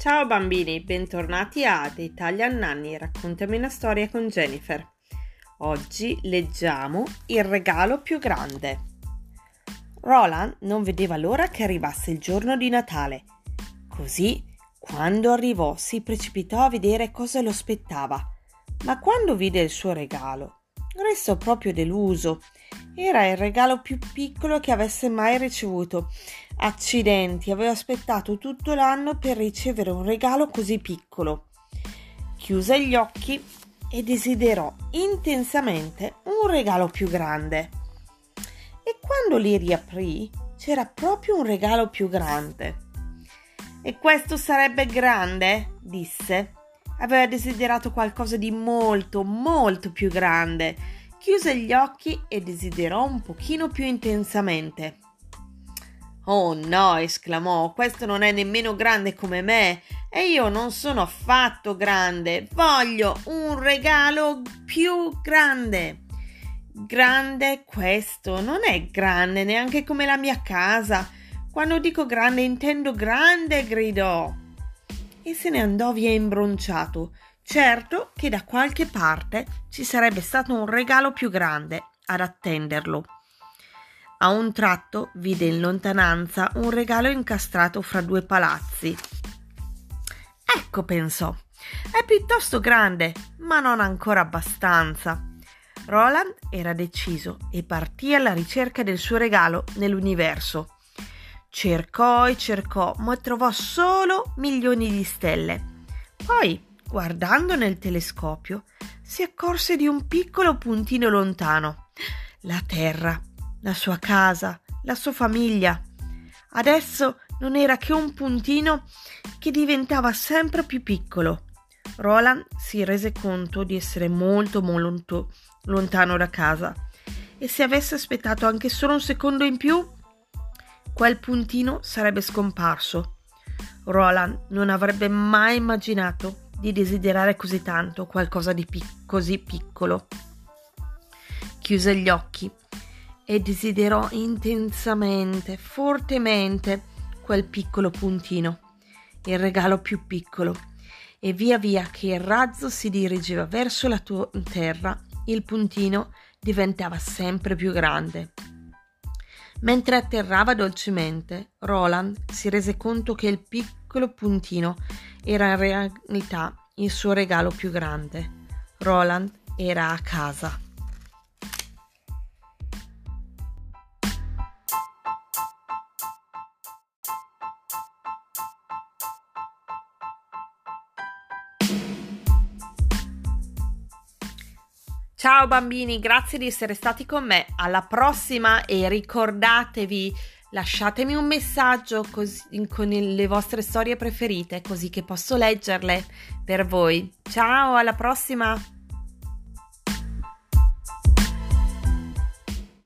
Ciao bambini, bentornati ad Italian Nanny, raccontami una storia con Jennifer. Oggi leggiamo Il regalo più grande. Roland non vedeva l'ora che arrivasse il giorno di Natale. Così, quando arrivò, si precipitò a vedere cosa lo aspettava. Ma quando vide il suo regalo, restò proprio deluso. Era il regalo più piccolo che avesse mai ricevuto Accidenti, avevo aspettato tutto l'anno per ricevere un regalo così piccolo. Chiuse gli occhi e desiderò intensamente un regalo più grande. E quando li riaprì, c'era proprio un regalo più grande. E questo sarebbe grande? disse. Aveva desiderato qualcosa di molto, molto più grande. Chiuse gli occhi e desiderò un pochino più intensamente. Oh no, esclamò, questo non è nemmeno grande come me e io non sono affatto grande. Voglio un regalo più grande. Grande questo non è grande neanche come la mia casa. Quando dico grande intendo grande, gridò. E se ne andò via imbronciato. Certo che da qualche parte ci sarebbe stato un regalo più grande ad attenderlo. A un tratto vide in lontananza un regalo incastrato fra due palazzi. Ecco, pensò, è piuttosto grande, ma non ancora abbastanza. Roland era deciso e partì alla ricerca del suo regalo nell'universo. Cercò e cercò, ma trovò solo milioni di stelle. Poi, guardando nel telescopio, si accorse di un piccolo puntino lontano. La Terra la sua casa, la sua famiglia. Adesso non era che un puntino che diventava sempre più piccolo. Roland si rese conto di essere molto molto lontano da casa e se avesse aspettato anche solo un secondo in più, quel puntino sarebbe scomparso. Roland non avrebbe mai immaginato di desiderare così tanto qualcosa di pic- così piccolo. Chiuse gli occhi e desiderò intensamente, fortemente quel piccolo puntino, il regalo più piccolo, e via via che il razzo si dirigeva verso la terra, il puntino diventava sempre più grande. Mentre atterrava dolcemente, Roland si rese conto che il piccolo puntino era in realtà il suo regalo più grande. Roland era a casa. Ciao bambini, grazie di essere stati con me. Alla prossima e ricordatevi, lasciatemi un messaggio così, con le vostre storie preferite così che posso leggerle per voi. Ciao, alla prossima!